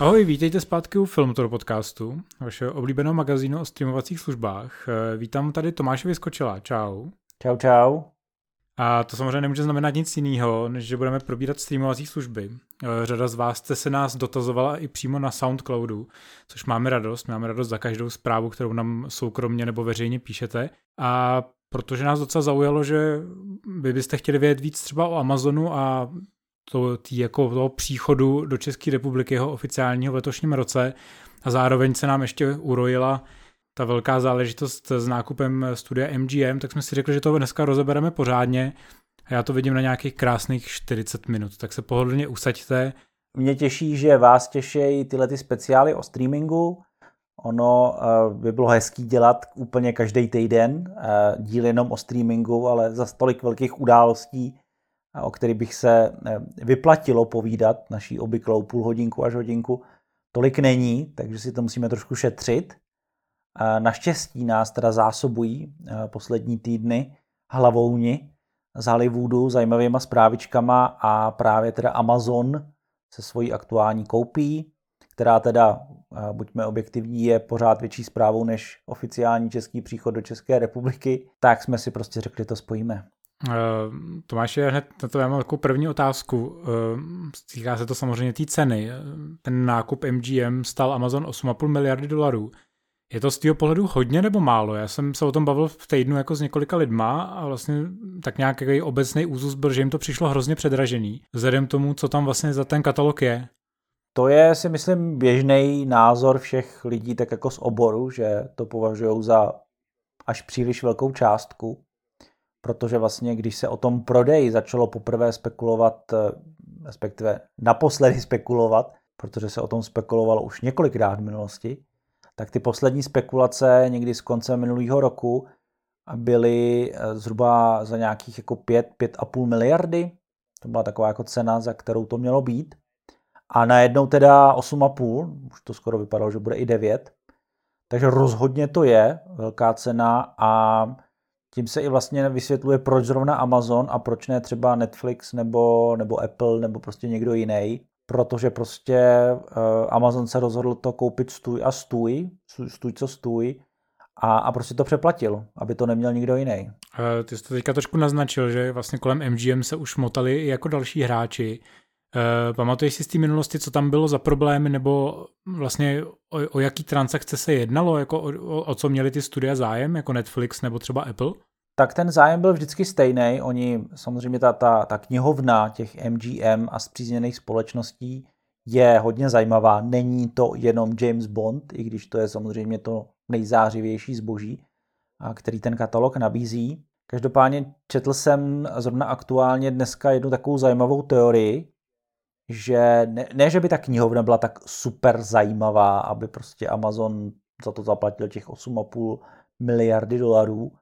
Ahoj, vítejte zpátky u Filmtour podcastu, vašeho oblíbeného magazínu o streamovacích službách. Eh, vítám tady Tomáše Vyskočila, čau. Čau, čau. A to samozřejmě nemůže znamenat nic jiného, než že budeme probírat streamovací služby. Eh, řada z vás jste se nás dotazovala i přímo na SoundCloudu, což máme radost. Máme radost za každou zprávu, kterou nám soukromně nebo veřejně píšete. A protože nás docela zaujalo, že vy byste chtěli vědět víc třeba o Amazonu a to, tý, jako toho příchodu do České republiky jeho oficiálního v letošním roce a zároveň se nám ještě urojila ta velká záležitost s nákupem studia MGM, tak jsme si řekli, že to dneska rozebereme pořádně a já to vidím na nějakých krásných 40 minut, tak se pohodlně usaďte. Mě těší, že vás těší tyhle ty speciály o streamingu. Ono uh, by bylo hezký dělat úplně každý týden uh, díl jenom o streamingu, ale za tolik velkých událostí o který bych se eh, vyplatilo povídat naší obvyklou půl hodinku až hodinku, tolik není, takže si to musíme trošku šetřit. Naštěstí nás teda zásobují eh, poslední týdny hlavouni z Hollywoodu zajímavýma zprávičkama a právě teda Amazon se svojí aktuální koupí, která teda, eh, buďme objektivní, je pořád větší zprávou než oficiální český příchod do České republiky, tak jsme si prostě řekli, to spojíme. Uh, Tomáš, hned na to já mám takovou první otázku. Uh, týká se to samozřejmě té ceny. Ten nákup MGM stal Amazon 8,5 miliardy dolarů. Je to z tvého pohledu hodně nebo málo? Já jsem se o tom bavil v týdnu jako s několika lidma a vlastně tak nějaký obecný úzus byl, že jim to přišlo hrozně předražený. Vzhledem tomu, co tam vlastně za ten katalog je. To je si myslím běžný názor všech lidí tak jako z oboru, že to považují za až příliš velkou částku protože vlastně když se o tom prodeji začalo poprvé spekulovat, eh, respektive naposledy spekulovat, protože se o tom spekulovalo už několikrát v minulosti, tak ty poslední spekulace někdy z konce minulého roku byly eh, zhruba za nějakých jako 5, 5,5 miliardy. To byla taková jako cena, za kterou to mělo být. A najednou teda 8,5, už to skoro vypadalo, že bude i 9. Takže rozhodně to je velká cena a tím se i vlastně vysvětluje, proč zrovna Amazon a proč ne třeba Netflix nebo, nebo Apple nebo prostě někdo jiný. Protože prostě uh, Amazon se rozhodl to koupit stůj a stůj, stůj co stůj, a, a prostě to přeplatil, aby to neměl nikdo jiný. Uh, ty jsi to teďka trošku naznačil, že vlastně kolem MGM se už motali i jako další hráči. Uh, pamatuješ si z té minulosti, co tam bylo za problémy, nebo vlastně o, o jaký transakce se jednalo, jako o, o, o co měli ty studia zájem, jako Netflix nebo třeba Apple? Tak ten zájem byl vždycky stejný. Oni, samozřejmě ta, ta, ta knihovna těch MGM a zpřízněných společností je hodně zajímavá. Není to jenom James Bond, i když to je samozřejmě to nejzářivější zboží, který ten katalog nabízí. Každopádně četl jsem zrovna aktuálně dneska jednu takovou zajímavou teorii, že ne, ne, že by ta knihovna byla tak super zajímavá, aby prostě Amazon za to zaplatil těch 8,5 miliardy dolarů,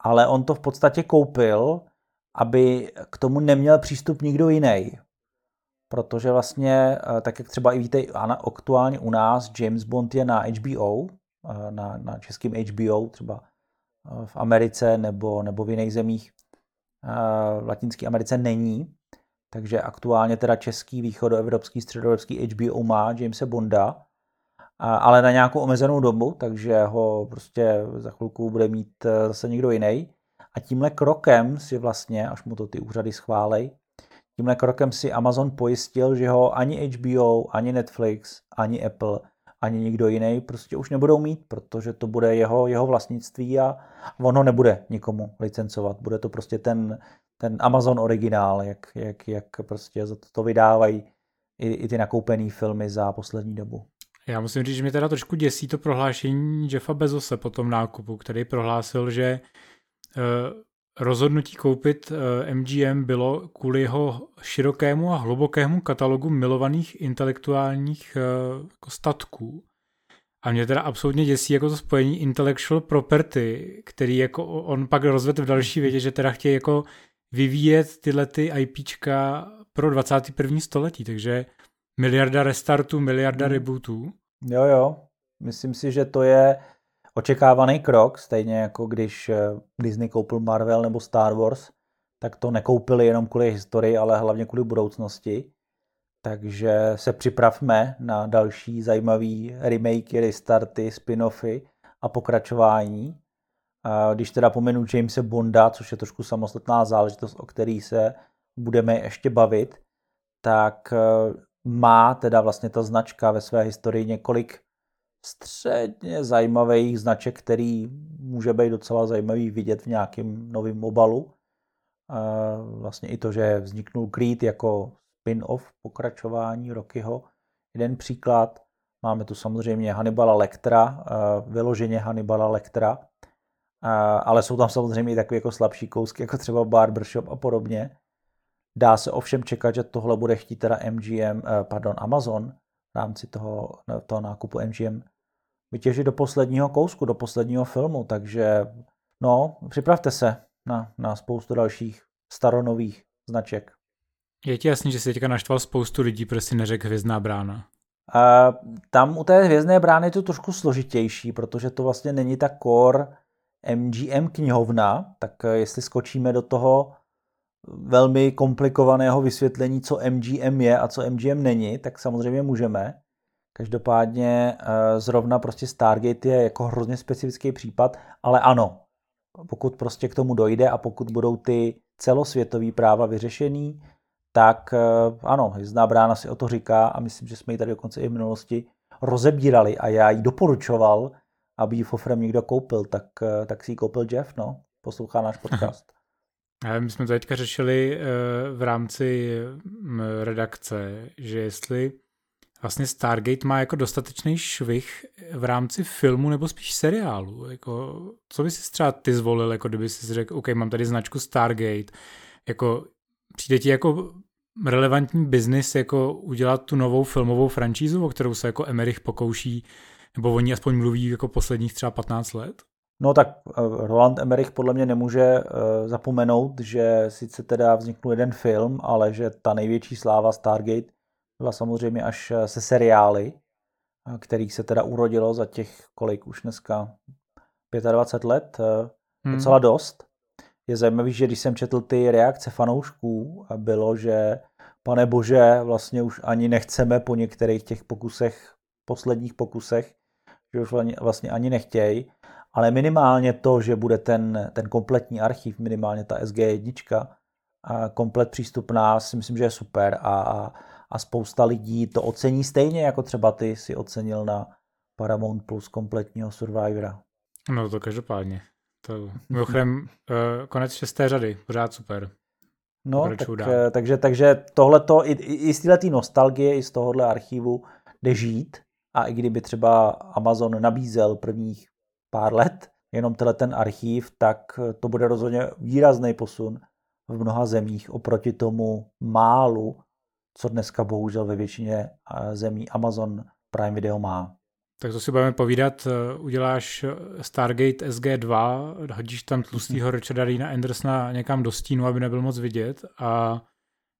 ale on to v podstatě koupil, aby k tomu neměl přístup nikdo jiný. Protože vlastně, eh, tak jak třeba i víte, aktuálně u nás James Bond je na HBO, eh, na, na českém HBO, třeba eh, v Americe nebo, nebo v jiných zemích v Latinské Americe není. Takže aktuálně teda český, východoevropský, středoevropský HBO má Jamesa Bonda, ale na nějakou omezenou dobu, takže ho prostě za chvilku bude mít e, zase někdo jiný. A tímhle krokem si vlastně, až mu to ty úřady schválej, tímhle krokem si Amazon pojistil, že ho ani HBO, ani Netflix, ani Apple, ani nikdo jiný prostě už nebudou mít, protože to bude jeho, jeho vlastnictví a on ho nebude nikomu licencovat. Bude to prostě ten, ten Amazon originál, jak, jak, jak prostě za to, to vydávají i, i ty nakoupené filmy za poslední dobu. Já musím říct, že mě teda trošku děsí to prohlášení Jeffa Bezose po tom nákupu, který prohlásil, že uh, rozhodnutí koupit uh, eh, MGM bylo kvůli jeho širokému a hlubokému katalogu milovaných intelektuálních uh, jako statků. A mě teda absolutně děsí jako to spojení intellectual property, který jako on pak rozvedl v další větě, že teda chtějí jako vyvíjet tyhle ty IPčka pro 21. století, takže miliarda restartů, miliarda hmm. rebootů. Jo, jo. Myslím si, že to je očekávaný krok, stejně jako když eh, Disney koupil Marvel nebo Star Wars, tak to nekoupili jenom kvůli historii, ale hlavně kvůli budoucnosti. takže se připravme na další zajímavý remakey, restarty, spin-offy a pokračování. Když teda pomenu Jamese Bonda, což je trošku samostatná záležitost, o který se budeme ještě bavit, tak e, má teda vlastně ta značka ve své historii několik středně zajímavých značek, který může být docela zajímavý vidět v nějakém novém obalu. Vlastně i to, že vzniknul Creed jako spin-off pokračování Rockyho. Jeden příklad, máme tu samozřejmě Hannibala Lectra, vyloženě Hannibala Lectra, ale jsou tam samozřejmě i takové jako slabší kousky, jako třeba Barbershop a podobně. Dá se ovšem čekat, že tohle bude chtít teda MGM, eh, pardon, Amazon v rámci toho, toho nákupu MGM vytěžit do posledního kousku, do posledního filmu, takže no, připravte se na, na spoustu dalších staronových značek. Je ti jasný, že si teďka naštval spoustu lidí, protože si neřekl Hvězdná brána. A tam u té Hvězdné brány je to trošku složitější, protože to vlastně není ta core MGM knihovna, tak eh, jestli skočíme do toho velmi komplikovaného vysvětlení, co MGM je a co MGM není, tak samozřejmě můžeme. Každopádně eh, zrovna prostě Stargate je jako hrozně specifický případ, ale ano, pokud prostě k tomu dojde a pokud budou ty celosvětové práva vyřešený, tak eh, ano, Hvězdná brána si o to říká a myslím, že jsme ji tady dokonce i v minulosti rozebírali a já ji doporučoval, aby ji Fofrem někdo koupil, tak, eh, tak si ji koupil Jeff, no, poslouchá náš podcast. My jsme to teďka řešili v rámci mm, redakce, že jestli vlastně Stargate má jako dostatečný švih v rámci filmu nebo spíš seriálu. Jako, co by si třeba ty zvolil, jako kdyby si řekl, OK, mám tady značku Stargate, jako přijde ti jako relevantní biznis jako udělat tu novou filmovou franšízu, o kterou se jako Emerich pokouší, nebo oni aspoň mluví jako posledních třeba 15 let? No tak eh, Roland Emmerich podle mě nemůže eh, zapomenout, že sice teda vzniknul jeden film, ale že ta největší sláva Stargate byla samozřejmě až eh, se seriály, kterých se teda urodilo za těch, kolik už dneska, 25 let, hmm. docela dost. Je zajímavý, že když jsem četl ty reakce fanoušků, bylo, že pane bože, vlastně už ani nechceme po některých těch pokusech, posledních pokusech, že už vlastně ani nechtějí, ale minimálně to, že bude ten, ten kompletní archiv, minimálně ta SG1, komplet přístupná, si myslím, že je super a, a spousta lidí to ocení stejně, jako třeba ty si ocenil na Paramount Plus kompletního Survivora. No to každopádně. To, mimochodem, uh, konec šesté řady, pořád super. No, tak, eh, takže, takže tohleto, i, i z této nostalgie, i z tohohle archivu jde žít a i kdyby třeba Amazon nabízel prvních pár let jenom tenhle ten archív, tak to bude rozhodně výrazný posun v mnoha zemích oproti tomu málu, co dneska bohužel ve většině eh, zemí Amazon Prime Video má. Tak to si budeme povídat, eh, uděláš eh, Stargate SG2, hodíš tam tlustýho Richarda Deana Andersona někam do stínu, aby nebyl moc vidět a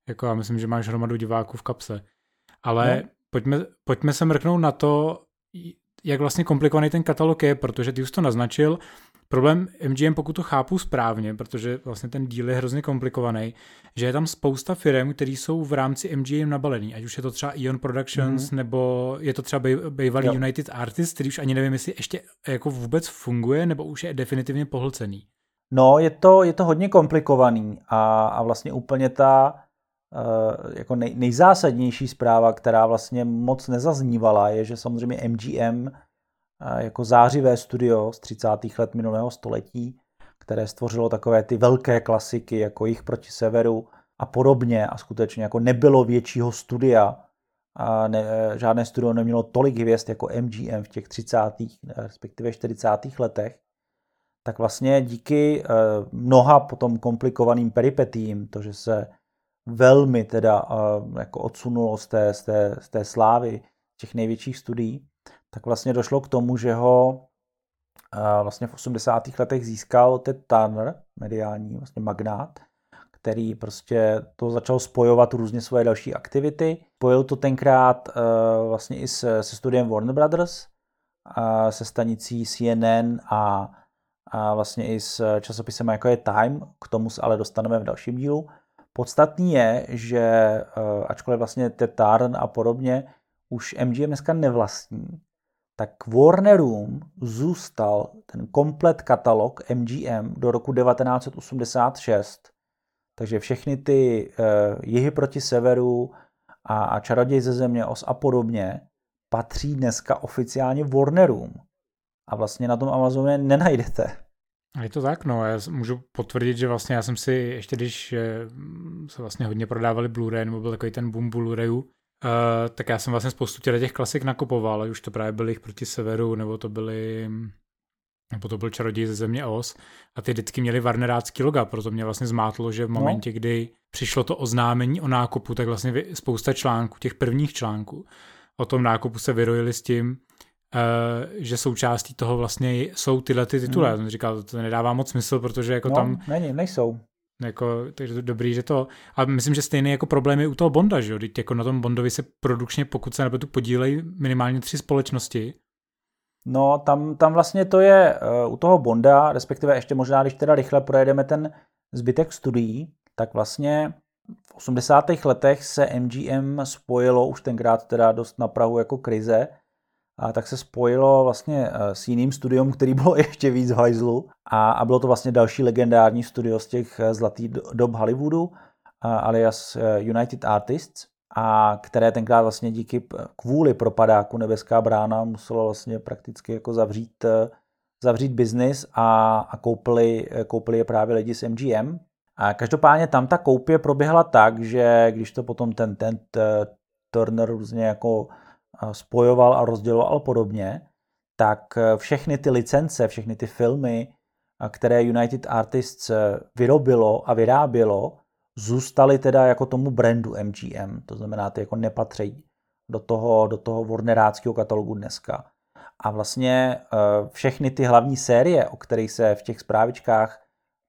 jako já myslím, že máš hromadu diváků v kapse. Ale no. Pojďme, pojďme se mrknout na to, jak vlastně komplikovaný ten katalog je, protože ty už to naznačil, Problém MGM, pokud to chápu správně, protože vlastně ten díl je hrozně komplikovaný, že je tam spousta firm, které jsou v rámci MGM nabalený, ať už je to třeba Ion Productions, mm-hmm. nebo je to třeba bývalý jo. United Artists, který už ani nevím, jestli ještě jako vůbec funguje, nebo už je definitivně pohlcený. No, je to, je to hodně komplikovaný a, a vlastně úplně ta jako nej, nejzásadnější zpráva, která vlastně moc nezaznívala, je, že samozřejmě MGM jako zářivé studio z 30. let minulého století, které stvořilo takové ty velké klasiky, jako jich proti severu a podobně a skutečně jako nebylo většího studia, a ne, žádné studio nemělo tolik hvězd jako MGM v těch 30. respektive 40. letech, tak vlastně díky eh, mnoha potom komplikovaným peripetím, to, že se velmi teda jako odsunulo z té, z té, z té slávy těch největších studií, tak vlastně došlo k tomu, že ho vlastně v 80. letech získal Ted Turner, mediální vlastně magnát, který prostě to začal spojovat různě svoje další aktivity. Spojil to tenkrát vlastně i se, se studiem Warner Brothers, se stanicí CNN a, a vlastně i s časopisem jako je Time, k tomu se ale dostaneme v dalším dílu. Podstatný je, že eh, ačkoliv vlastně Tetarn a podobně už MGM dneska nevlastní, tak Warnerům zůstal ten komplet katalog MGM do roku 1986. Takže všechny ty uh, jihy proti severu a, a čaroděj ze země os a podobně patří dneska oficiálně Warnerům. A vlastně na tom Amazoně nenajdete. A je to tak, no. Já můžu potvrdit, že vlastně já jsem si, ještě když eh, se vlastně hodně prodávali Blu-ray, nebo byl takový ten boom Blu-rayů, Uh, tak já jsem vlastně spoustu těch, těch klasik nakupoval, už to právě byly proti severu, nebo to byly nebo to byl čaroděj ze země Os a ty vždycky měli Warnerácký loga, proto mě vlastně zmátlo, že v no. momentě, no. kdy přišlo to oznámení o nákupu, tak vlastně spousta článků, těch prvních článků o tom nákupu se vyrojili s tím, že součástí toho vlastně jsou tyhle ty tituly. Hmm. Já jsem říkal, to nedává moc smysl, protože jako no, tam... Není, nejsou. Jako, takže dobrý, že to... A myslím, že stejný jako problém je u toho Bonda, že jo? Teď jako na tom Bondovi se produkčně, pokud se tu podílejí minimálně tři společnosti. No, tam, tam vlastně to je uh, u toho Bonda, respektive ještě možná, když teda rychle projedeme ten zbytek studií, tak vlastně v 80. letech se MGM spojilo, už tenkrát teda dost na Prahu jako krize, a tak se spojilo vlastně eh, s jiným studiem, který bylo ještě víc v hajzlu a, a bylo to vlastně další legendární studio z těch eh, zlatých dob Hollywoodu, alias eh, United Artists, a které tenkrát vlastně díky kvůli propadáku Nebeská brána muselo vlastně prakticky jako zavřít, zavřít biznis a, a koupili, koupili je právě lidi z MGM. A každopádně tam ta koupě proběhla tak, že když to potom ten, ten Turner různě jako spojoval a rozděloval podobně, tak eh, všechny ty licence, všechny ty filmy, které United Artists eh, vyrobilo a vyrábělo, zůstaly teda jako tomu brandu MGM, to znamená, ty jako nepatří do toho, do toho Warneráckého katalogu dneska. A vlastně eh, všechny ty hlavní série, o kterých se v těch zprávičkách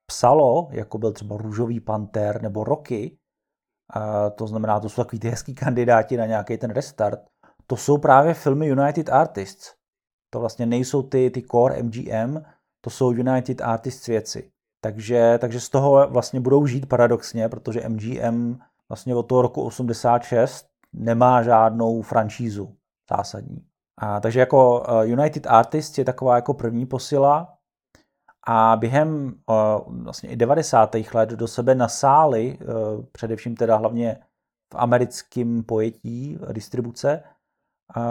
psalo, jako byl třeba Růžový panter nebo Rocky, to znamená, to jsou takový ty hezký kandidáti na nějaký ten restart, to jsou právě filmy United Artists. To vlastně nejsou ty, ty core MGM, to jsou United Artists věci. Takže, takže z toho vlastně budou žít paradoxně, protože MGM vlastně od toho roku 86 nemá žádnou franšízu zásadní. A, takže jako uh, United Artists je taková jako první posila a během uh, vlastně i 90. let do sebe nasály, uh, především teda hlavně v americkém pojetí distribuce,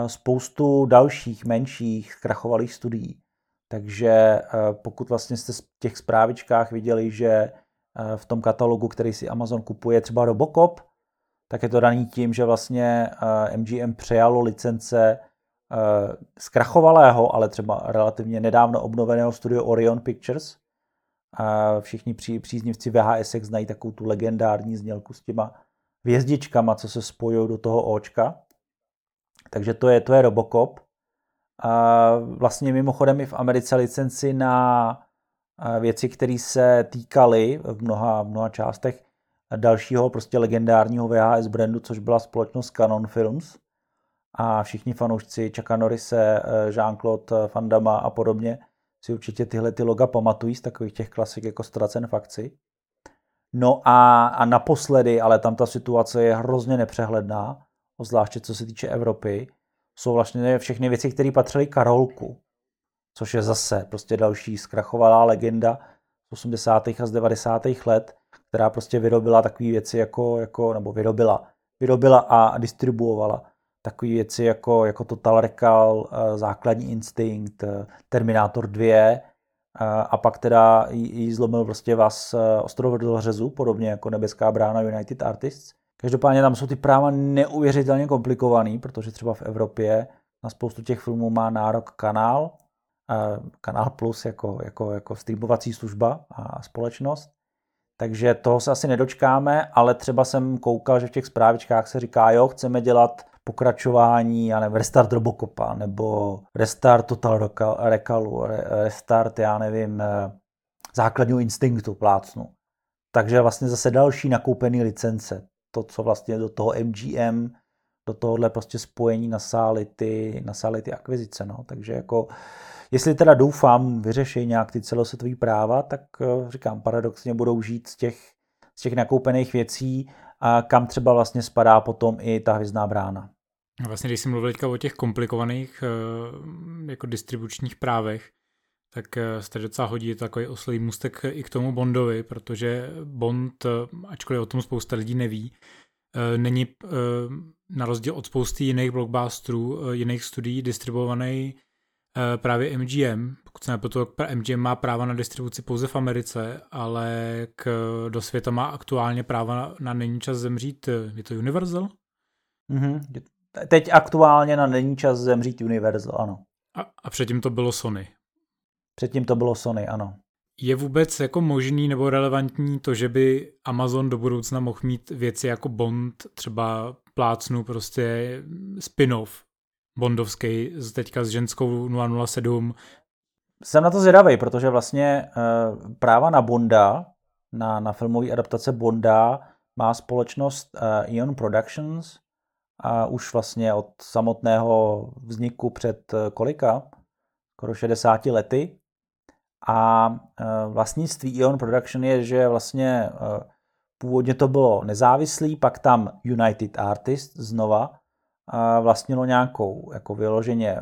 spoustu dalších menších krachovalých studií. Takže eh, pokud vlastně jste v těch zprávičkách viděli, že eh, v tom katalogu, který si Amazon kupuje, třeba Robocop, tak je to daný tím, že vlastně MGM eh, přejalo licence zkrachovalého, ale třeba relativně nedávno obnoveného studio Orion Pictures. Všichni pří, příznivci VHS znají takovou tu legendární znělku s těma hvězdičkama, co se spojují do toho očka. Takže to je, to je Robocop. A vlastně mimochodem i v Americe licenci na věci, které se týkaly v mnoha, v mnoha částech dalšího prostě legendárního VHS brandu, což byla společnost Canon Films. A všichni fanoušci Chucka Norrise, Jean-Claude Van Damme a podobně si určitě tyhle ty loga pamatují z takových těch klasik jako Stracen fakci. No a, a naposledy, ale tam ta situace je hrozně nepřehledná, zvláště co se týče Evropy, jsou vlastně všechny věci, které patřily Karolku, což je zase prostě další zkrachovalá legenda z 80. a z 90. let, která prostě vyrobila takové věci jako, jako nebo vyrobila, vyrobila a distribuovala takové věci jako, jako Total Recall, eh, Základní instinkt, eh, Terminator 2 eh, a pak teda jí zlomil prostě vás ostrov do řezu, podobně jako Nebeská brána United Artists. Každopádně tam jsou ty práva neuvěřitelně komplikovaný, protože třeba v Evropě na spoustu těch filmů má nárok kanál, kanál plus jako, jako, jako streamovací služba a společnost. Takže toho se asi nedočkáme, ale třeba jsem koukal, že v těch zprávičkách se říká, jo, chceme dělat pokračování, já nevím, restart Robocopa, nebo restart Total Recalu, restart, já nevím, eh, základního instinktu plácnu. Takže vlastně zase další nakoupený licence to, co vlastně do toho MGM, do tohohle prostě spojení nasály ty, nasály ty akvizice. No. Takže jako, jestli teda doufám, vyřeší nějak ty celosvětové práva, tak eh, říkám, paradoxně budou žít z těch, z těch nakoupených věcí, a kam třeba vlastně spadá potom i ta hvězdná brána. Vlastně, když jsi mluvil teďka o těch komplikovaných jako distribučních právech, tak eh, se docela hodí takový oslý můstek i k tomu Bondovi, protože Bond, eh, ačkoliv o tom spousta lidí neví, eh, není na rozdíl od spousty jiných blockbusterů, jiných studií distribuovaný právě MGM. Pokud se nepletu, MGM má práva na distribuci pouze v Americe, ale k, do světa má aktuálně práva na, na Není čas zemřít, je to Universal? Mm-hmm. Teď aktuálně na Není čas zemřít Universal, ano. A, a předtím to bylo Sony. Předtím to bylo Sony, ano. Je vůbec jako možný nebo relevantní to, že by Amazon do budoucna mohl mít věci jako Bond, třeba plácnu prostě spin-off bondovský, teďka s ženskou 007. Jsem na to zvědavý, protože vlastně uh, práva na Bonda, na, na filmové adaptace Bonda má společnost uh, Ion Productions a už vlastně od samotného vzniku před uh, kolika? Skoro 60 lety. A e, vlastnictví Ion Production je, že vlastně e, původně to bylo nezávislý, pak tam United Artists znova vlastnilo nějakou, jako vyloženě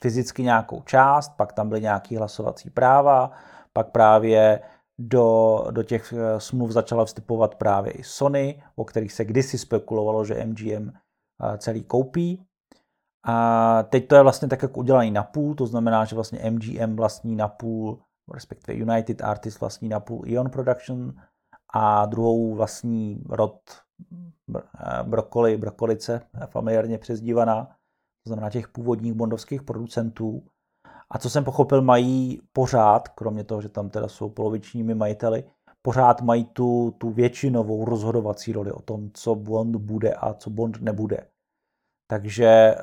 fyzicky nějakou část, pak tam byly nějaké hlasovací práva, pak právě do, do těch e, smluv začala vstupovat právě i Sony, o kterých se kdysi spekulovalo, že MGM celý koupí. A teď to je vlastně tak jako udělaný na půl, to znamená, že vlastně MGM vlastní na půl, respektive United Artists vlastní na půl Ion Production a druhou vlastní rod brokoli, brokolice, familiárně přezdívaná, to znamená těch původních bondovských producentů. A co jsem pochopil, mají pořád, kromě toho, že tam teda jsou polovičními majiteli, pořád mají tu, tu většinovou rozhodovací roli o tom, co Bond bude a co Bond nebude. Takže eh,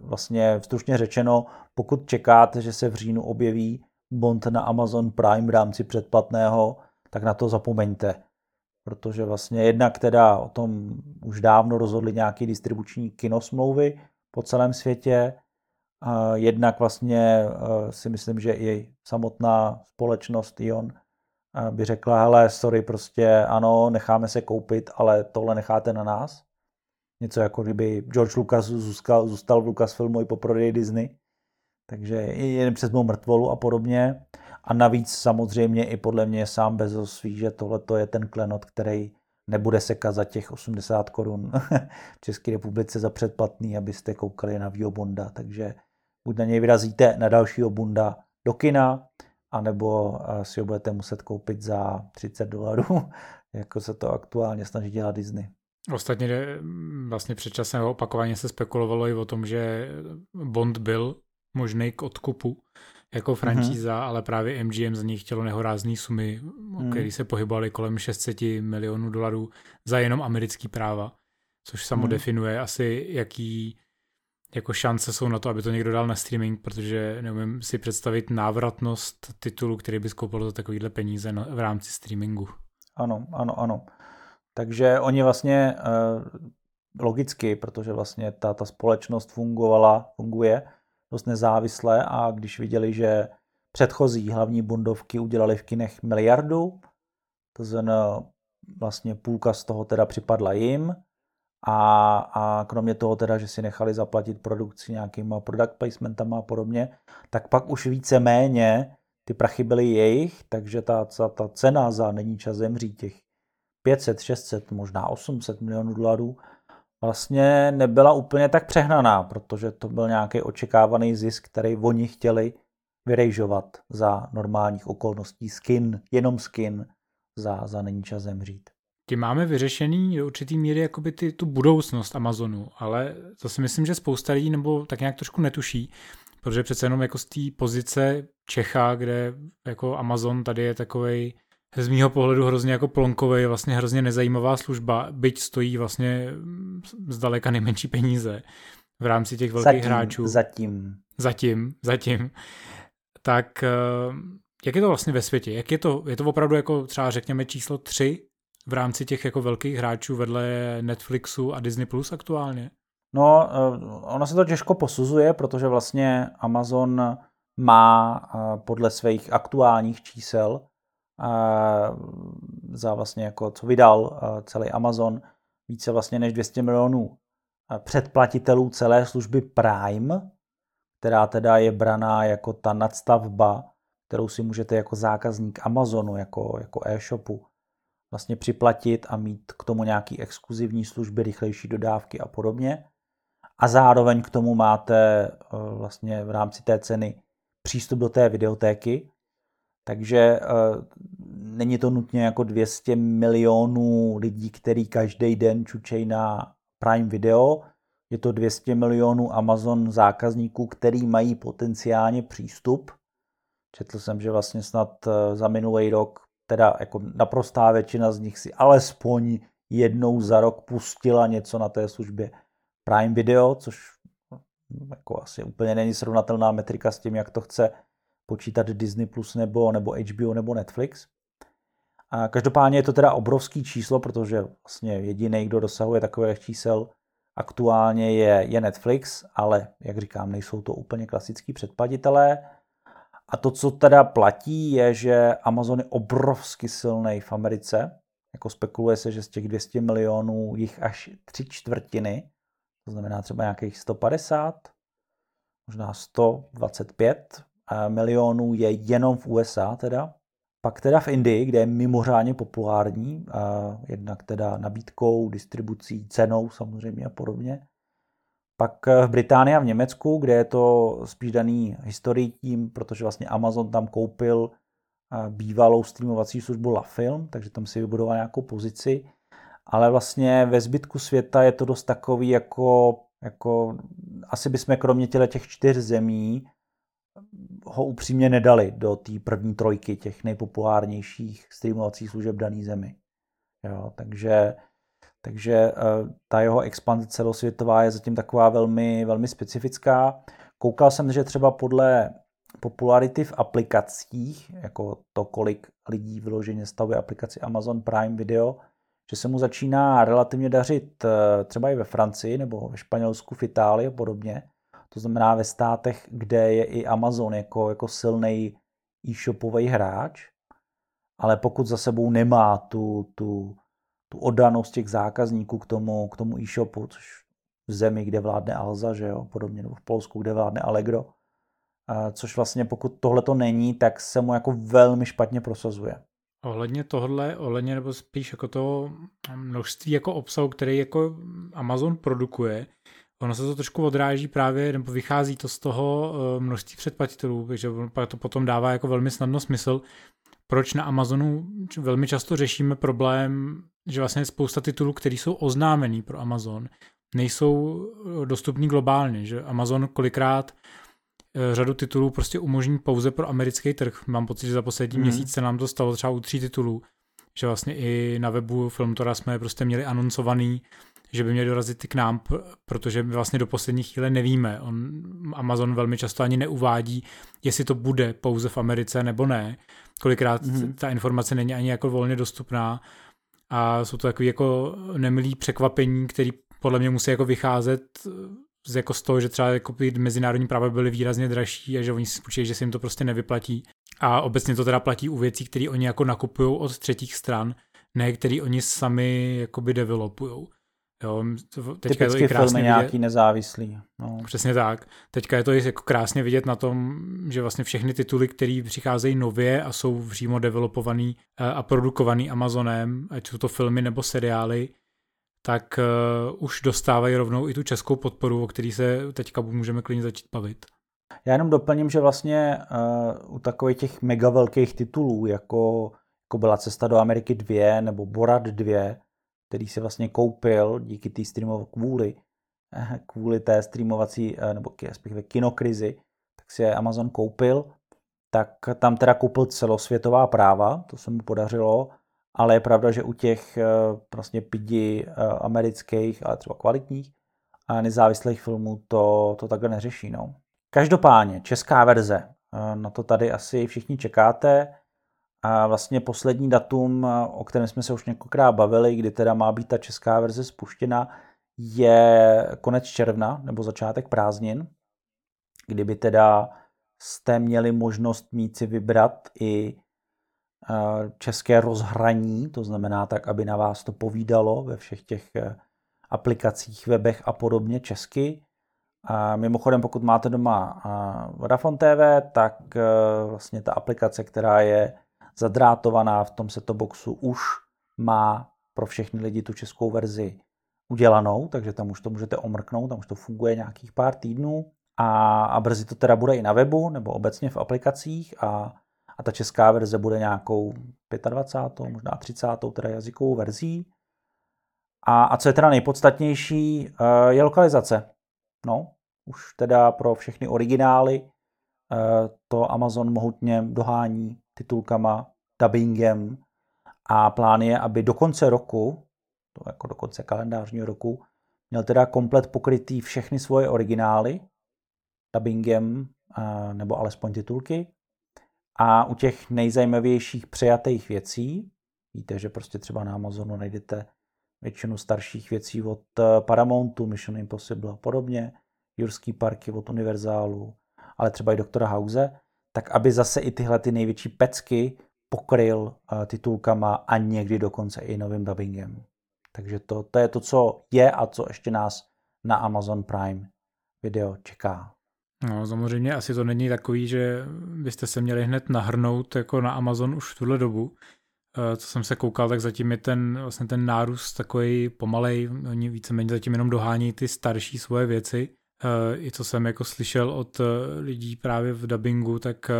vlastně stručně řečeno, pokud čekáte, že se v říjnu objeví Bond na Amazon Prime v rámci předplatného, tak na to zapomeňte. Protože vlastně jednak teda o tom už dávno rozhodli nějaké distribuční kinosmlouvy po celém světě, jednak vlastně eh, si myslím, že i samotná společnost Ion eh, by řekla, hele, sorry, prostě ano, necháme se koupit, ale tohle necháte na nás. Něco jako kdyby George Lucas zůstal, zůstal v Lucasfilmu i po prodeji Disney. Takže jen přes mou mrtvolu a podobně. A navíc samozřejmě i podle mě sám Bezos ví, že tohle je ten klenot, který nebude sekat za těch 80 korun v České republice za předplatný, abyste koukali na Vio Bonda. Takže buď na něj vyrazíte na dalšího Bonda do kina, anebo eh, si ho budete muset koupit za 30 dolarů, jako se to aktuálně snaží dělat Disney. Ostatně vlastně před časem opakovaně se spekulovalo i o tom, že Bond byl možný k odkupu jako franšíza, mm-hmm. ale právě MGM za něj chtělo nehorázný sumy, mm. které se pohybovaly kolem 600 milionů dolarů za jenom americký práva, což samo mm. definuje asi, jaký jako šance jsou na to, aby to někdo dal na streaming, protože neumím si představit návratnost titulu, který by skoupil za takovýhle peníze v rámci streamingu. Ano, ano, ano. Takže oni vlastně eh, logicky, protože vlastně ta, ta společnost fungovala, funguje dost nezávisle a když viděli, že předchozí hlavní bondovky udělali v kinech miliardu, to znamená vlastně půlka z toho teda připadla jim a, a kromě toho teda, že si nechali zaplatit produkci nějakýma product placementama a podobně, tak pak už více méně ty prachy byly jejich, takže ta, ta, ta cena za Není čas zemřít těch 500, 600, možná 800 milionů dolarů, vlastně nebyla úplně tak přehnaná, protože to byl nějaký očekávaný zisk, který oni chtěli vyrejžovat za normálních okolností. Skin, jenom skin za, za není čas zemřít. Tím máme vyřešený do určitý míry jakoby ty, tu budoucnost Amazonu, ale to si myslím, že spousta lidí nebo tak nějak trošku netuší, protože přece jenom jako z té pozice Čecha, kde jako Amazon tady je takovej z mýho pohledu hrozně jako plonkový, vlastně hrozně nezajímavá služba, byť stojí vlastně zdaleka nejmenší peníze v rámci těch velkých zatím, hráčů. Zatím. Zatím, zatím. Tak eh, jak je to vlastně ve světě? Jak je to, je to opravdu jako třeba řekněme číslo tři v rámci těch jako velkých hráčů vedle Netflixu a Disney Plus aktuálně? No, eh, ono se to těžko posuzuje, protože vlastně Amazon má eh, podle svých aktuálních čísel za vlastně jako co vydal celý Amazon, více vlastně než 200 milionů předplatitelů celé služby Prime, která teda je braná jako ta nadstavba, kterou si můžete jako zákazník Amazonu, jako, jako e-shopu, vlastně připlatit a mít k tomu nějaký exkluzivní služby, rychlejší dodávky a podobně. A zároveň k tomu máte eh, vlastně v rámci té ceny přístup do té videotéky. Takže eh, není to nutně jako 200 milionů lidí, který každý den čučej na Prime Video. Je to 200 milionů Amazon zákazníků, který mají potenciálně přístup. Četl jsem, že vlastně snad eh, za minulý rok teda jako naprostá většina z nich si alespoň jednou za rok pustila něco na té službě Prime Video, což hm, jako asi úplně není srovnatelná metrika s tím, jak to chce počítat Disney Plus nebo, nebo HBO nebo Netflix. A každopádně je to teda obrovský číslo, protože vlastně jediný, kdo dosahuje takových čísel aktuálně je, je Netflix, ale jak říkám, nejsou to úplně klasický předplatitelé. A to, co teda platí, je, že Amazon je obrovsky silný v Americe. Jako spekuluje se, že z těch 200 milionů jich až tři čtvrtiny, to znamená třeba nějakých 150, možná 125 eh, milionů je jenom v USA teda. Pak teda v Indii, kde je mimořádně populární, jednak teda nabídkou, distribucí, cenou samozřejmě a podobně. Pak v Británii a v Německu, kde je to spíš daný historií tím, protože vlastně Amazon tam koupil bývalou streamovací službu La Film, takže tam si vybudoval nějakou pozici. Ale vlastně ve zbytku světa je to dost takový jako, jako asi bychom kromě těch čtyř zemí ho upřímně nedali do té první trojky těch nejpopulárnějších streamovacích služeb dané zemi. Jo, takže takže eh, ta jeho expanze celosvětová je zatím taková velmi, velmi specifická. Koukal jsem, že třeba podle popularity v aplikacích, jako to, kolik lidí vyloženě stavuje aplikaci Amazon Prime Video, že se mu začíná relativně dařit eh, třeba i ve Francii nebo ve Španělsku, v Itálii a podobně. To znamená ve státech, kde je i Amazon jako, jako silný e-shopový hráč, ale pokud za sebou nemá tu, tu tu oddanost těch zákazníků k tomu, k tomu e-shopu, což v zemi, kde vládne Alza, že jo, podobně, nebo v Polsku, kde vládne Allegro, což vlastně pokud tohle to není, tak se mu jako velmi špatně prosazuje. Ohledně tohle, ohledně nebo spíš jako to množství jako obsahu, který jako Amazon produkuje, ono se to trošku odráží právě, nebo vychází to z toho eh, množství předplatitelů, takže to potom dává jako velmi snadno smysl, proč na Amazonu velmi často řešíme problém, že vlastně spousta titulů, které jsou oznámený pro Amazon, nejsou eh, dostupní globálně, že Amazon kolikrát eh, řadu titulů prostě umožní pouze pro americký trh. Mám pocit, že za poslední mm. měsíc se nám to stalo třeba u tří titulů, že vlastně i na webu Filmtora jsme prostě měli anoncovaný, že by měli dorazit k nám, protože my vlastně do poslední chvíle nevíme. On, Amazon velmi často ani neuvádí, jestli to bude pouze v Americe nebo ne. Kolikrát mm-hmm. ta informace není ani jako volně dostupná a jsou to takové jako nemilý překvapení, které podle mě musí jako vycházet z, jako z toho, že třeba jako mezinárodní práva byly výrazně dražší a že oni si spočítají, že se jim to prostě nevyplatí. A obecně to teda platí u věcí, které oni jako nakupují od třetích stran, ne který oni sami jakoby developujou. Jo, teďka Typicky je to i krásně filmy vidět. nějaký nezávislý. No. Přesně tak. Teďka je to i jako krásně vidět na tom, že vlastně všechny tituly, které přicházejí nově a jsou přímo developovaný eh, a produkovaný Amazonem, ať jsou to filmy nebo seriály, tak uh, už dostávají rovnou i tu českou podporu, o který se teďka můžeme klidně začít bavit. Já jenom doplním, že vlastně uh, u takových těch mega velkých titulů, jako, jako byla Cesta do Ameriky 2 nebo Borat 2, který si vlastně koupil díky té streamové kvůli, eh, kvůli té streamovací, eh, nebo respektive kinokrizi, tak si je Amazon koupil, tak tam teda koupil celosvětová práva, to se mu podařilo, ale je pravda, že u těch eh, vlastně pidi amerických, ale třeba kvalitních a nezávislých filmů to, to takhle neřeší. No. Každopádně, česká verze, na to tady asi všichni čekáte. A vlastně poslední datum, o kterém jsme se už několikrát bavili, kdy teda má být ta česká verze spuštěna, je konec června nebo začátek prázdnin, kdyby teda jste měli možnost mít si vybrat i české rozhraní, to znamená tak, aby na vás to povídalo ve všech těch aplikacích, webech a podobně česky. A mimochodem, pokud máte doma Vodafone TV, tak e, vlastně ta aplikace, která je zadrátovaná v tom setup boxu, už má pro všechny lidi tu českou verzi udělanou, takže tam už to můžete omrknout, tam už to funguje nějakých pár týdnů a, a brzy to teda bude i na webu nebo obecně v aplikacích a, a ta česká verze bude nějakou 25. možná 30. teda jazykovou verzí. A, a co je teda nejpodstatnější, e, je lokalizace. No, už teda pro všechny originály eh, to Amazon mohutně dohání titulkama, dubbingem a plán je, aby do konce roku, to jako do konce kalendářního roku, měl teda komplet pokrytý všechny svoje originály dubbingem eh, nebo alespoň titulky. A u těch nejzajímavějších přejatých věcí, víte, že prostě třeba na Amazonu najdete většinu starších věcí od eh, Paramountu, Mission Impossible a podobně, Jurský parky od Univerzálu, ale třeba i doktora House, tak aby zase i tyhle ty největší pecky pokryl uh, titulkama a někdy dokonce i novým dubbingem. Takže to, to je to, co je a co ještě nás na Amazon Prime video čeká. No, samozřejmě asi to není takový, že byste se měli hned nahrnout jako na Amazon už v tuhle dobu, Eh, co jsem se koukal, tak zatím je ten, vlastně ten nárůst takový pomalej, oni víceméně zatím jenom dohání ty starší svoje věci. Eh, I co jsem jako slyšel od eh, lidí právě v dubbingu, tak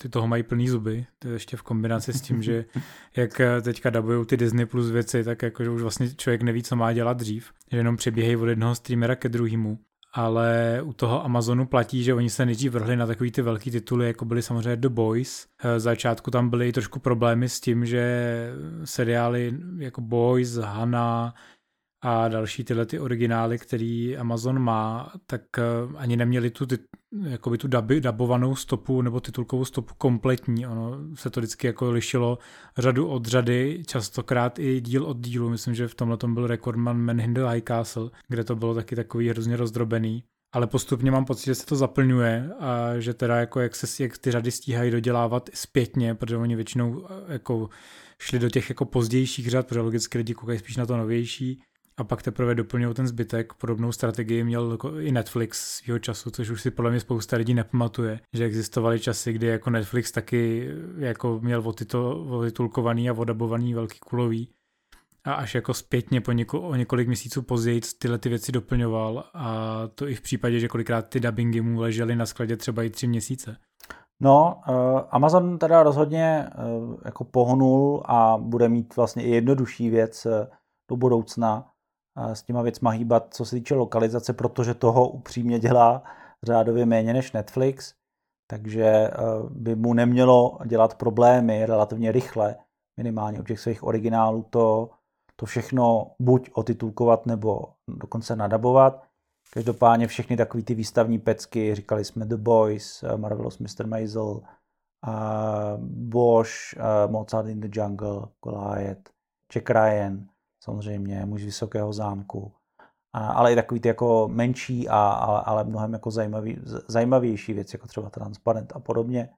ty toho mají plný zuby. To je ještě v kombinaci s tím, že jak teďka dubují ty Disney Plus věci, tak jako, že už vlastně člověk neví, co má dělat dřív. Že jenom přeběhají od jednoho streamera ke druhému ale u toho Amazonu platí, že oni se nejdřív vrhli na takový ty velký tituly, jako byly samozřejmě The Boys. Eh, v začátku tam byly trošku problémy s tím, že seriály jako Boys, Hannah, a další tyhle ty originály, který Amazon má, tak eh, ani neměli tu, ty, jakoby tu dubi, dubovanou stopu nebo titulkovou stopu kompletní. Ono se to vždycky jako lišilo řadu od řady, častokrát i díl od dílu. Myslím, že v tomhle tom byl rekordman Man in the High Castle, kde to bylo taky takový hrozně rozdrobený. Ale postupně mám pocit, že se to zaplňuje a že teda jako jak se jak ty řady stíhají dodělávat zpětně, protože oni většinou eh, jako šli do těch jako pozdějších řad, protože logicky lidi koukají spíš na to novější a pak teprve doplňují ten zbytek. Podobnou strategii měl jako i Netflix svého času, což už si podle mě spousta lidí nepamatuje, že existovaly časy, kdy jako Netflix taky jako měl otitulkovaný a odabovaný velký kulový a až jako zpětně po něko, o několik měsíců později tyhle ty věci doplňoval a to i v případě, že kolikrát ty dubbingy mu ležely na skladě třeba i tři měsíce. No, uh, Amazon teda rozhodně uh, jako pohnul a bude mít vlastně i jednodušší věc do budoucna s těma věcma hýbat, co se týče lokalizace, protože toho upřímně dělá řádově méně než Netflix, takže eh, by mu nemělo dělat problémy relativně rychle, minimálně u těch svých originálů to, to všechno buď otitulkovat nebo dokonce nadabovat. Každopádně všechny takové ty výstavní pecky, říkali jsme The Boys, eh, Marvelous Mr. Maisel, uh, Bosch, uh, Mozart in the Jungle, Goliath, Jack Ryan, samozřejmě muž vysokého zámku, a, ale i takový ty jako menší, a, ale, ale mnohem jako zajímavý, zajímavější věci, jako třeba Transparent a podobně.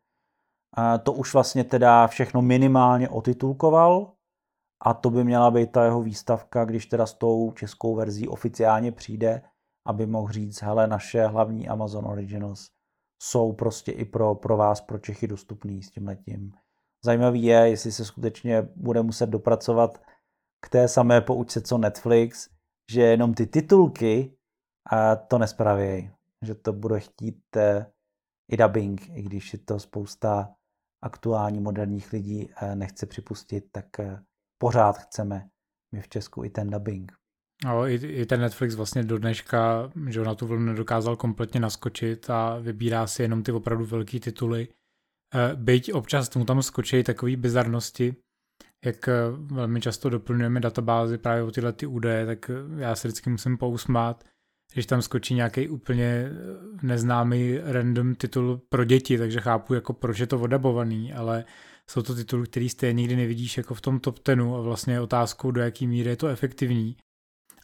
A to už vlastně teda všechno minimálně otitulkoval a to by měla být ta jeho výstavka, když teda s tou českou verzí oficiálně přijde, aby mohl říct, hele, naše hlavní Amazon Originals jsou prostě i pro, pro vás, pro Čechy dostupný s tím letím. Zajímavý je, jestli se skutečně bude muset dopracovat k té samé poučce, co Netflix, že jenom ty titulky a to nespravějí. Že to bude chtít eh, i dubbing, i když je to spousta aktuální moderních lidí eh, nechce připustit, tak eh, pořád chceme my v Česku i ten dubbing. No, i, i ten Netflix vlastně do dneška, že na tu vlnu nedokázal kompletně naskočit a vybírá si jenom ty opravdu velké tituly. Byť občas tomu tam skočí takové bizarnosti, jak eh, velmi často doplňujeme databázy právě o tyhle ty údaje, tak eh, já se vždycky musím pousmát, když tam skočí nějaký úplně eh, neznámý random titul pro děti, takže chápu jako proč je to odabovaný, ale jsou to tituly, který stejně nikdy nevidíš jako v tom top tenu a vlastně otázkou, do jaký míry je to efektivní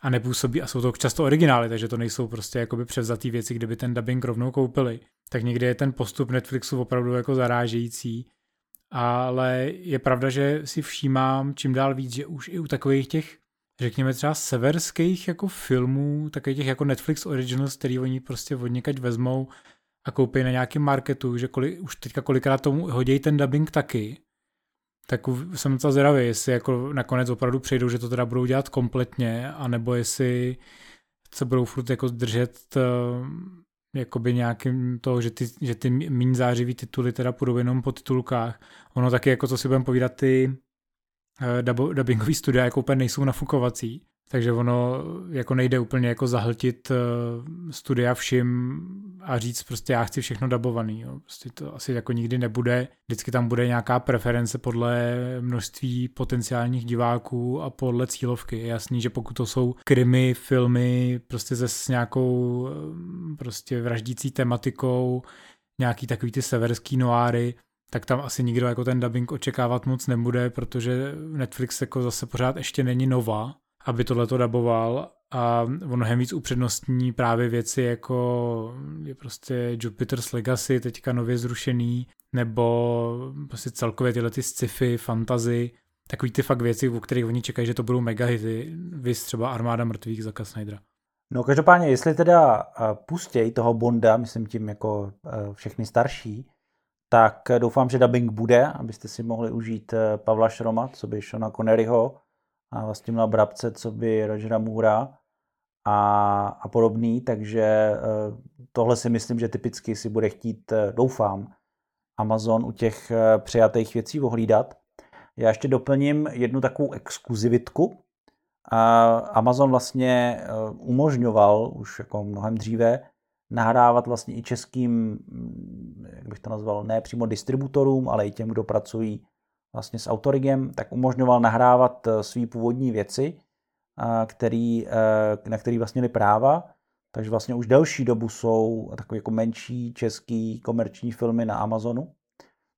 a nepůsobí, a jsou to často originály, takže to nejsou prostě jakoby převzatý věci, kde by ten dubbing rovnou koupili, tak někdy je ten postup Netflixu opravdu jako zarážející ale je pravda, že si všímám čím dál víc, že už i u takových těch řekněme třeba severských jako filmů, takových těch jako Netflix Originals, který oni prostě od někať vezmou a koupí na nějakém marketu, že kolik, už teďka kolikrát tomu hodí ten dubbing taky, tak jsem docela zvědavý, jestli jako nakonec opravdu přejdou, že to teda budou dělat kompletně, anebo jestli se budou furt jako držet uh, jakoby nějakým to, že ty, že ty méně zářivý tituly teda půjdou jenom po titulkách. Ono taky jako, co si budeme povídat, ty uh, dubbingový studia jako úplně nejsou nafukovací, takže ono jako nejde úplně jako zahltit uh, studia vším a říct prostě já chci všechno dabovaný. Jo. Prostě to asi jako nikdy nebude. Vždycky tam bude nějaká preference podle množství potenciálních diváků a podle cílovky. Je jasný, že pokud to jsou krimi, filmy prostě se s nějakou eh, prostě vraždící tematikou, nějaký takový ty severský noáry, tak tam asi nikdo jako ten dubbing očekávat moc nebude, protože Netflix jako zase pořád ještě není nová aby tohle to daboval. A mnohem víc upřednostní právě věci jako je prostě Jupiter's Legacy teďka nově zrušený, nebo prostě celkově tyhle ty sci-fi, fantasy, takový ty fakt věci, u kterých oni čekají, že to budou mega hity, vys třeba Armáda mrtvých za Snydera. No každopádně, jestli teda pustěj toho Bonda, myslím tím jako všechny starší, tak doufám, že dubbing bude, abyste si mohli užít Pavla Šroma, co by Shona Conneryho, a vlastně měla Brabce, co by Rogera Moora a, a podobný, takže eh, tohle si myslím, že typicky si bude chtít, eh, doufám, Amazon u těch eh, přijatých věcí ohlídat. Já ještě doplním jednu takovou exkluzivitku. Amazon vlastně umožňoval už jako mnohem dříve nahrávat vlastně i českým, hm, jak bych to nazval, ne přímo distributorům, ale i těm, kdo pracují vlastně s Autorigem, tak umožňoval nahrávat eh, své původní věci, eh, který, eh, na který vlastně měli práva, takže vlastně už delší dobu jsou takové jako menší český komerční filmy na Amazonu.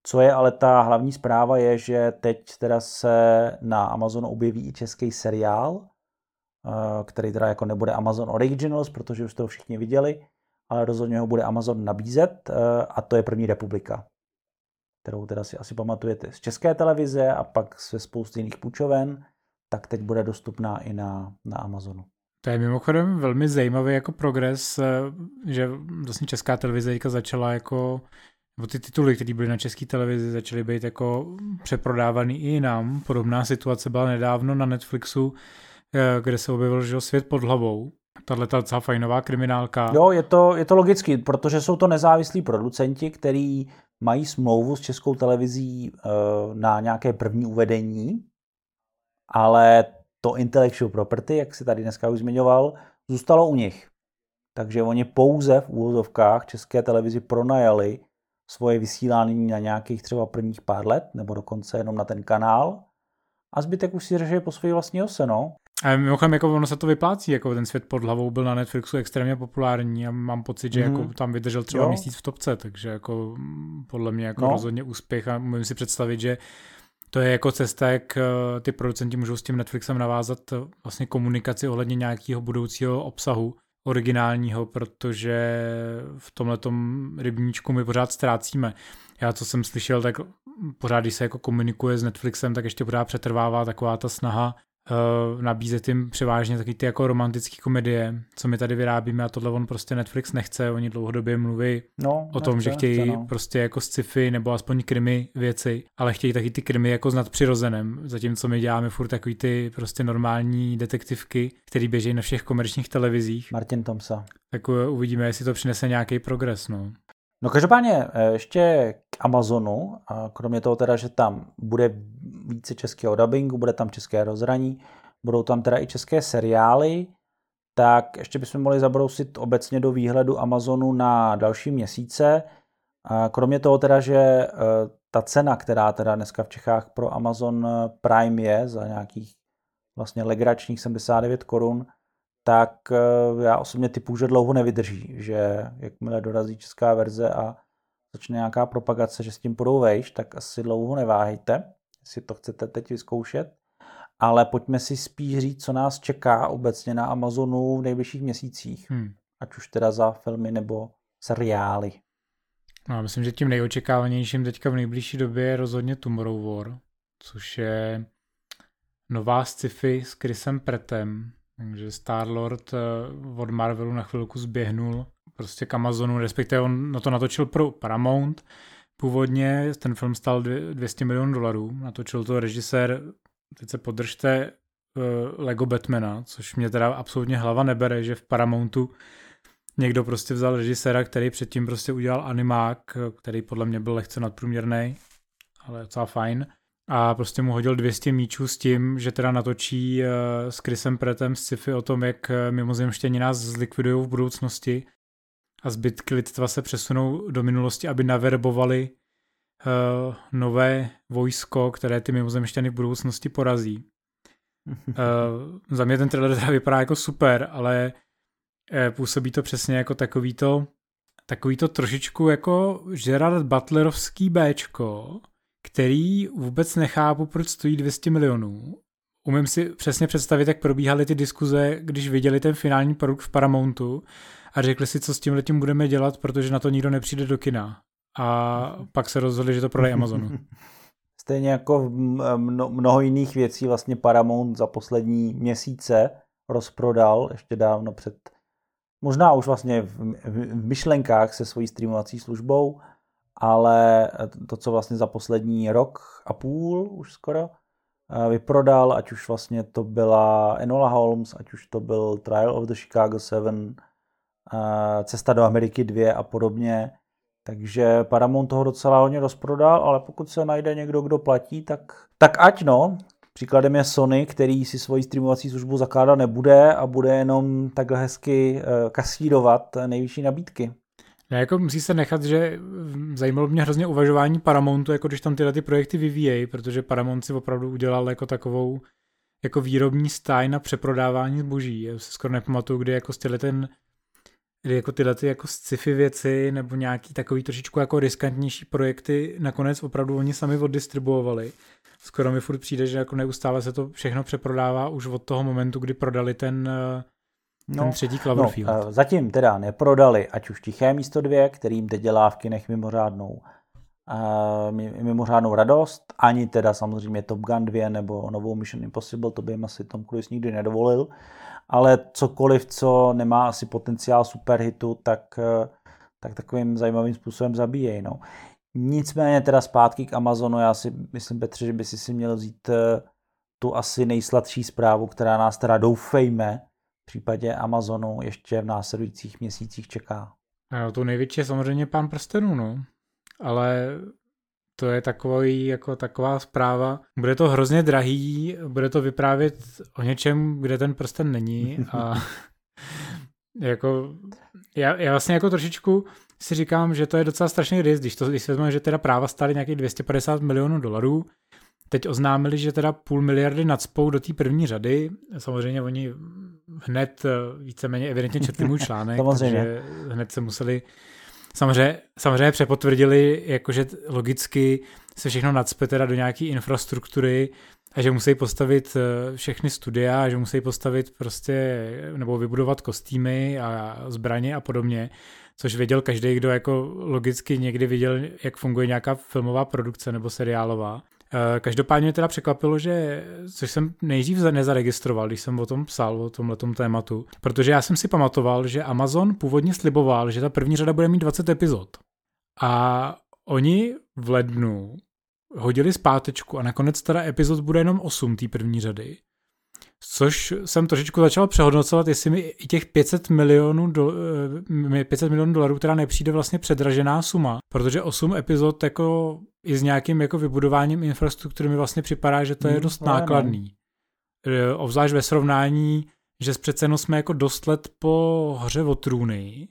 Co je ale ta hlavní zpráva je, že teď teda se na Amazonu objeví i český seriál, který teda jako nebude Amazon Originals, protože už to všichni viděli, ale rozhodně ho bude Amazon nabízet a to je První republika kterou teda si asi pamatujete z české televize a pak se spousty jiných půjčoven, tak teď bude dostupná i na, na Amazonu. To je mimochodem velmi zajímavý jako progres, eh, že vlastně česká televize začala jako nebo ty tituly, které byly na české televizi, začaly být jako přeprodávaný i nám. Podobná situace byla nedávno na Netflixu, eh, kde se objevil že svět pod hlavou. Tahle ta fajnová kriminálka. Jo, je to, je to logický, protože jsou to nezávislí producenti, který mají smlouvu s českou televizí eh, na nějaké první uvedení, ale to intellectual property, jak si tady dneska už zmiňoval, zůstalo u nich. Takže oni pouze v úvozovkách české televizi pronajali svoje vysílání na nějakých třeba prvních pár let, nebo dokonce jenom na ten kanál. A zbytek už si řeší po své vlastní ose, no. A mimochodem, jako ono se to vyplácí, jako ten svět pod hlavou byl na Netflixu extrémně populární a mám pocit, že mm. jako tam vydržel třeba jo. měsíc v topce, takže jako podle mě jako no. rozhodně úspěch a můžu si představit, že to je jako cesta, jak eh, ty producenti můžou s tím Netflixem navázat eh, vlastně komunikaci ohledně nějakého budoucího obsahu originálního, protože v tomhle rybníčku my pořád ztrácíme. Já, co jsem slyšel, tak pořád, když se jako komunikuje s Netflixem, tak ještě pořád přetrvává taková ta snaha uh, nabízet jim převážně taky ty jako romantické komedie, co my tady vyrábíme a tohle on prostě Netflix nechce, oni dlouhodobě mluví no, o tom, nechce, že chtějí nechce, no. prostě jako sci-fi nebo aspoň krimi věci, ale chtějí taky ty krimi jako s nadpřirozeným, zatímco my děláme furt takový ty prostě normální detektivky, které běží na všech komerčních televizích. Martin Tomsa. Tak uvidíme, jestli to přinese nějaký progres, no. No každopádně eh, ještě k Amazonu, kromě toho teda, že tam bude více českého dubbingu, bude tam české rozhraní, budou tam teda i české seriály, tak ještě bychom mohli zabrousit obecně do výhledu Amazonu na další měsíce. Kromě toho teda, že eh, ta cena, která teda dneska v Čechách pro Amazon Prime je za nějakých vlastně legračních 79 korun, tak eh, já osobně typu, že dlouho nevydrží, že jakmile dorazí česká verze a začne nějaká propagace, že s tím půjdou vejš, tak asi dlouho neváhejte, jestli to chcete teď vyzkoušet. Ale pojďme si spíš říct, co nás čeká obecně na Amazonu v nejbližších měsících. Hmm. Ať už teda za filmy nebo seriály. No, myslím, že tím nejočekávanějším teďka v nejbližší době je rozhodně Tomorrow War, což je nová sci-fi s Chrisem Prettem, takže Star-Lord eh, od Marvelu na chvilku zběhnul prostě k Amazonu, respektive on na to natočil pro Paramount. Původně ten film stál 200 milionů dolarů, natočil to režisér, teď se podržte, uh, Lego Batmana, což mě teda absolutně hlava nebere, že v Paramountu někdo prostě vzal režiséra, který předtím prostě udělal animák, který podle mě byl lehce nadprůměrný, ale docela fajn. A prostě mu hodil 200 míčů s tím, že teda natočí uh, s Chrisem Prettem sci-fi o tom, jak eh, mimozemštěni nás zlikvidují v budoucnosti a zbytky lidstva se přesunou do minulosti, aby naverbovali uh, nové vojsko, které ty mimozemštěny v budoucnosti porazí. Uh, za mě ten trailer teda vypadá jako super, ale uh, působí to přesně jako takový to, takový to trošičku jako Gerard Butlerovský Bčko, který vůbec nechápu, proč stojí 200 milionů. Umím si přesně představit, jak probíhaly ty diskuze, když viděli ten finální produkt v Paramountu a řekli si, co s tím letím budeme dělat, protože na to nikdo nepřijde do kina. A pak se rozhodli, že to prodají Amazonu. Stejně jako mno, mnoho jiných věcí vlastně Paramount za poslední měsíce rozprodal ještě dávno před, možná už vlastně v, v myšlenkách se svojí streamovací službou, ale to, co vlastně za poslední rok a půl už skoro eh, vyprodal, ať už vlastně to byla Enola Holmes, ať už to byl Trial of the Chicago 7, eh, Cesta do Ameriky 2 a podobně, takže Paramount toho docela hodně rozprodal, ale pokud se najde někdo, kdo platí, tak, tak ať no. Příkladem je Sony, který si svoji streamovací službu zakládat nebude a bude jenom takhle hezky eh, kasírovat nejvyšší nabídky. Ne, jako musí se nechat, že zajímalo mě hrozně uvažování Paramountu, jako když tam tyhle ty projekty vyvíjejí, protože Paramount si opravdu udělal jako takovou jako výrobní stáj na přeprodávání zboží. Já se skoro nepamatuju, kdy jako tyhle ten kdy jako tyhle ty jako sci-fi věci nebo nějaký takový trošičku jako riskantnější projekty nakonec opravdu oni sami oddistribuovali. Skoro mi furt přijde, že jako neustále se to všechno přeprodává už od toho momentu, kdy prodali ten, eh, ten no, třetí Cloverfield. No, zatím teda neprodali, ať už Tiché místo dvě, kterým teď dělá v kinech mimořádnou uh, mimořádnou radost, ani teda samozřejmě Top Gun 2 nebo novou Mission Impossible, to by jim asi Tom Cruise nikdy nedovolil ale cokoliv, co nemá asi potenciál superhitu, tak, eh, tak takovým zajímavým způsobem zabíjejí. No. Nicméně teda zpátky k Amazonu, já si myslím, Petře, že by si si měl vzít tu asi nejsladší zprávu, která nás teda doufejme případě Amazonu ještě v následujících měsících čeká. No, to největší je samozřejmě pán prstenů, no. Ale to je takový, jako taková zpráva. Bude to hrozně drahý, bude to vyprávět o něčem, kde ten prsten není a jako já, já vlastně jako trošičku si říkám, že to je docela strašný risk, když, to, když se vezme, že teda práva stály nějakých 250 milionů dolarů, teď oznámili, že teda půl miliardy nadspou do té první řady, samozřejmě oni hned eh, víceméně evidentně četli můj článek, takže hned se museli Samozřejmě, samozřejmě přepotvrdili, jakože logicky se všechno nadspe teda do nějaké infrastruktury a že musí postavit eh, všechny studia, že musí postavit prostě nebo vybudovat kostýmy a zbraně a podobně, což věděl každý, kdo jako logicky někdy viděl, jak funguje nějaká filmová produkce nebo seriálová. Eh, každopádně mě teda překvapilo, že, což jsem nejdřív nezaregistroval, když jsem o tom psal, o tomhle tématu, protože já jsem si pamatoval, že Amazon původně sliboval, že ta první řada bude mít 20 epizod. A oni v lednu hodili zpátečku a nakonec teda epizod bude jenom 8 té první řady. Což jsem trošičku začal přehodnocovat, jestli mi i těch 500 milionů, do, 500 eh, milionů dolarů, která nepřijde vlastně předražená suma, protože 8 epizod jako i s nějakým jako vybudováním infrastruktury mi vlastně připadá, že to je hmm, dost no, nákladný. No. Obzvlášť ve srovnání, že přece jenom jsme jako dost let po hře o trůny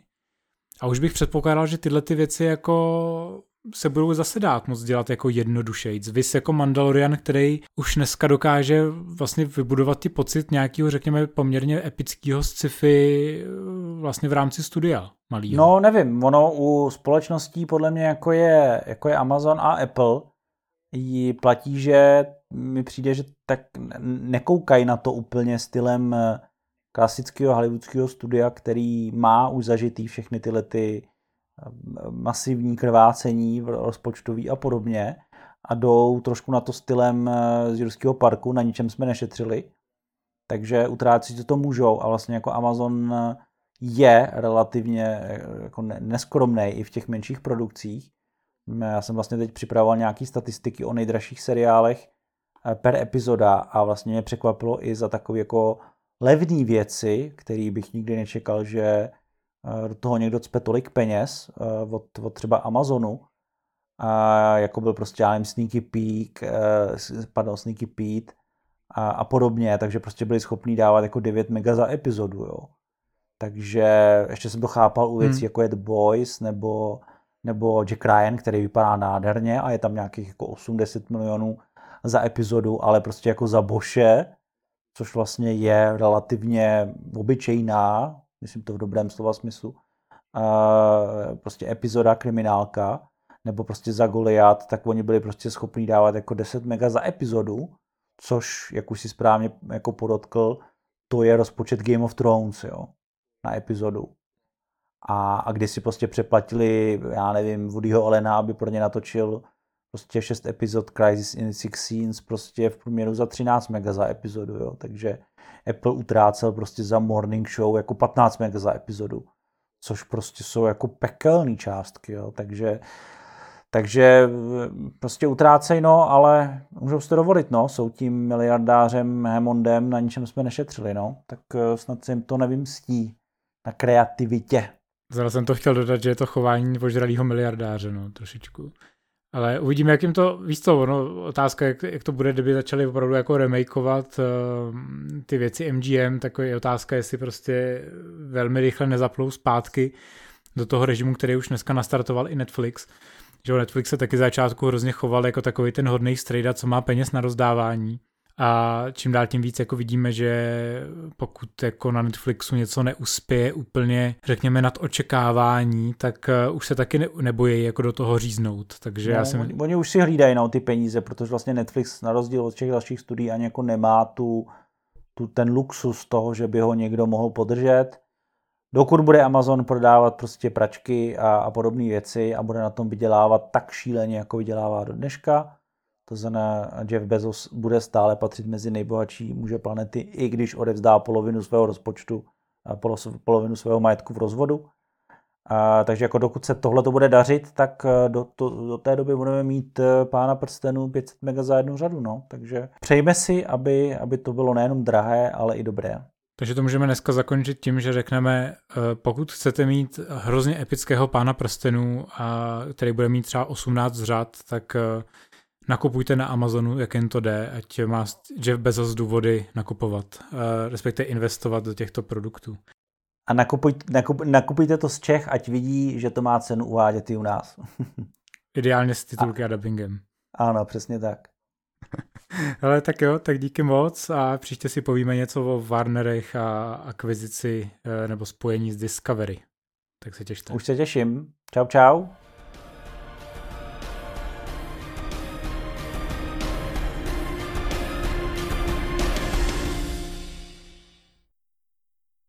a už bych předpokládal, že tyhle ty věci jako se budou zase dát moc dělat jako jednodušejc. Vys jako Mandalorian, který už dneska dokáže vlastně vybudovat ty pocit nějakého, řekněme, poměrně epického sci-fi vlastně v rámci studia malýho. No nevím, ono u společností podle mě jako je, jako je Amazon a Apple jí platí, že mi přijde, že tak nekoukají na to úplně stylem klasického hollywoodského studia, který má už zažitý všechny tyhle ty masivní krvácení v rozpočtový a podobně a jdou trošku na to stylem z Jurského parku, na ničem jsme nešetřili. Takže utrácet to můžou a vlastně jako Amazon je relativně jako neskromný i v těch menších produkcích. Já jsem vlastně teď připravoval nějaké statistiky o nejdražších seriálech eh, per epizoda a vlastně mě překvapilo i za takové jako levné věci, který bych nikdy nečekal, že eh, do toho někdo cpe tolik peněz eh, od, od třeba Amazonu, a jako byl prostě, já nevím, Sneaky Peak, pardon, Sneaky Pete a, a podobně, takže prostě byli schopní dávat jako 9 mega za epizodu, jo. Takže ještě jsem to chápal u věcí, hmm. jako je The Boys nebo, nebo Jack Ryan, který vypadá nádherně a je tam nějakých jako 80 milionů za epizodu, ale prostě jako za Boše, což vlastně je relativně obyčejná, myslím to v dobrém slova smyslu, uh, prostě epizoda kriminálka, nebo prostě za Goliat, tak oni byli prostě schopni dávat jako 10 mega za epizodu, což, jak už si správně jako podotkl, to je rozpočet Game of Thrones, jo na epizodu. A, a když si prostě přeplatili, já nevím, Woodyho Olena, aby pro ně natočil prostě 6 epizod Crisis in Six Scenes prostě v průměru za 13 mega za epizodu, jo. Takže Apple utrácel prostě za morning show jako 15 mega za epizodu, což prostě jsou jako pekelné částky, jo. Takže takže prostě utrácej, no, ale můžou si to dovolit, no, jsou tím miliardářem Hemondem, na ničem jsme nešetřili, no, tak eh, snad si jim to nevymstí na kreativitě. Zase jsem to chtěl dodat, že je to chování požralého miliardáře, no, trošičku. Ale uvidíme, jak jim to, víš co, no, otázka, jak, jak to bude, kdyby začali opravdu jako remakeovat uh, ty věci MGM, tak je otázka, jestli prostě velmi rychle nezaplou zpátky do toho režimu, který už dneska nastartoval i Netflix. Že Netflix se taky začátku hrozně choval jako takový ten hodný strejda, co má peněz na rozdávání a čím dál tím víc jako vidíme, že pokud jako na Netflixu něco neuspěje úplně, řekněme, nad očekávání, tak uh, už se taky ne, nebojí jako do toho říznout. Takže no, já jsem... oni, oni už si hlídají no, ty peníze, protože vlastně Netflix na rozdíl od těch dalších studií ani jako nemá tu, tu, ten luxus toho, že by ho někdo mohl podržet. Dokud bude Amazon prodávat prostě pračky a, a podobné věci a bude na tom vydělávat tak šíleně, jako vydělává do dneška, to znamená, Jeff Bezos bude stále patřit mezi nejbohatší muže planety, i když odevzdá polovinu svého rozpočtu, polovinu svého majetku v rozvodu. A, takže jako dokud se tohle to bude dařit, tak e, do, to, do té doby budeme mít e, pána prstenů 500 mega za jednu řadu. No. Takže přejme si, aby, aby to bylo nejenom drahé, ale i dobré. Takže to můžeme dneska zakončit tím, že řekneme, e, pokud chcete mít hrozně epického pána prstenů, který bude mít třeba 18 řad, tak nakupujte na Amazonu, jak jen to jde, ať má Jeff Bezos důvody nakupovat, uh, respektive investovat do těchto produktů. A nakupuj, nakup, nakupujte to z Čech, ať vidí, že to má cenu uvádět i u nás. Ideálně s titulky a, a dubbingem. Ano, přesně tak. Ale tak jo, tak díky moc a příště si povíme něco o Warnerech a akvizici eh, nebo spojení s Discovery. Tak se těšte. Už se těším. Čau, čau.